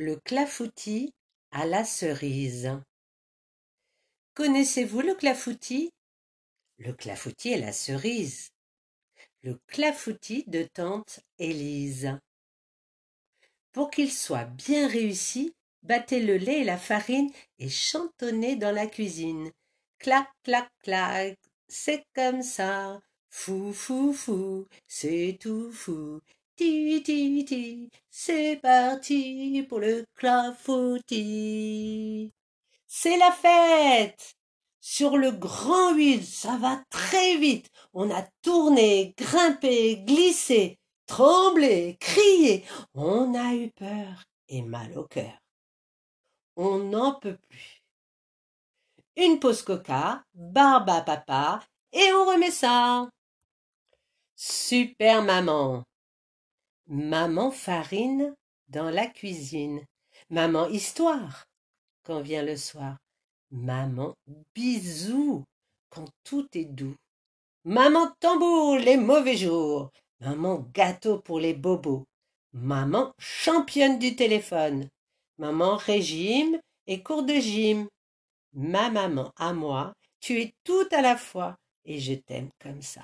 Le clafoutis à la cerise. Connaissez-vous le clafoutis? Le clafoutis et la cerise. Le clafoutis de tante Élise. Pour qu'il soit bien réussi, battez le lait et la farine et chantonnez dans la cuisine. Clac, clac, clac, c'est comme ça. Fou, fou, fou, c'est tout fou. C'est parti pour le clafoutis. C'est la fête! Sur le grand huile, ça va très vite. On a tourné, grimpé, glissé, tremblé, crié. On a eu peur et mal au cœur. On n'en peut plus. Une pause coca, barbe à papa, et on remet ça. Super maman. Maman farine dans la cuisine. Maman histoire quand vient le soir. Maman bisous quand tout est doux. Maman tambour les mauvais jours. Maman gâteau pour les bobos. Maman championne du téléphone. Maman régime et cours de gym. Ma maman à moi, tu es tout à la fois et je t'aime comme ça.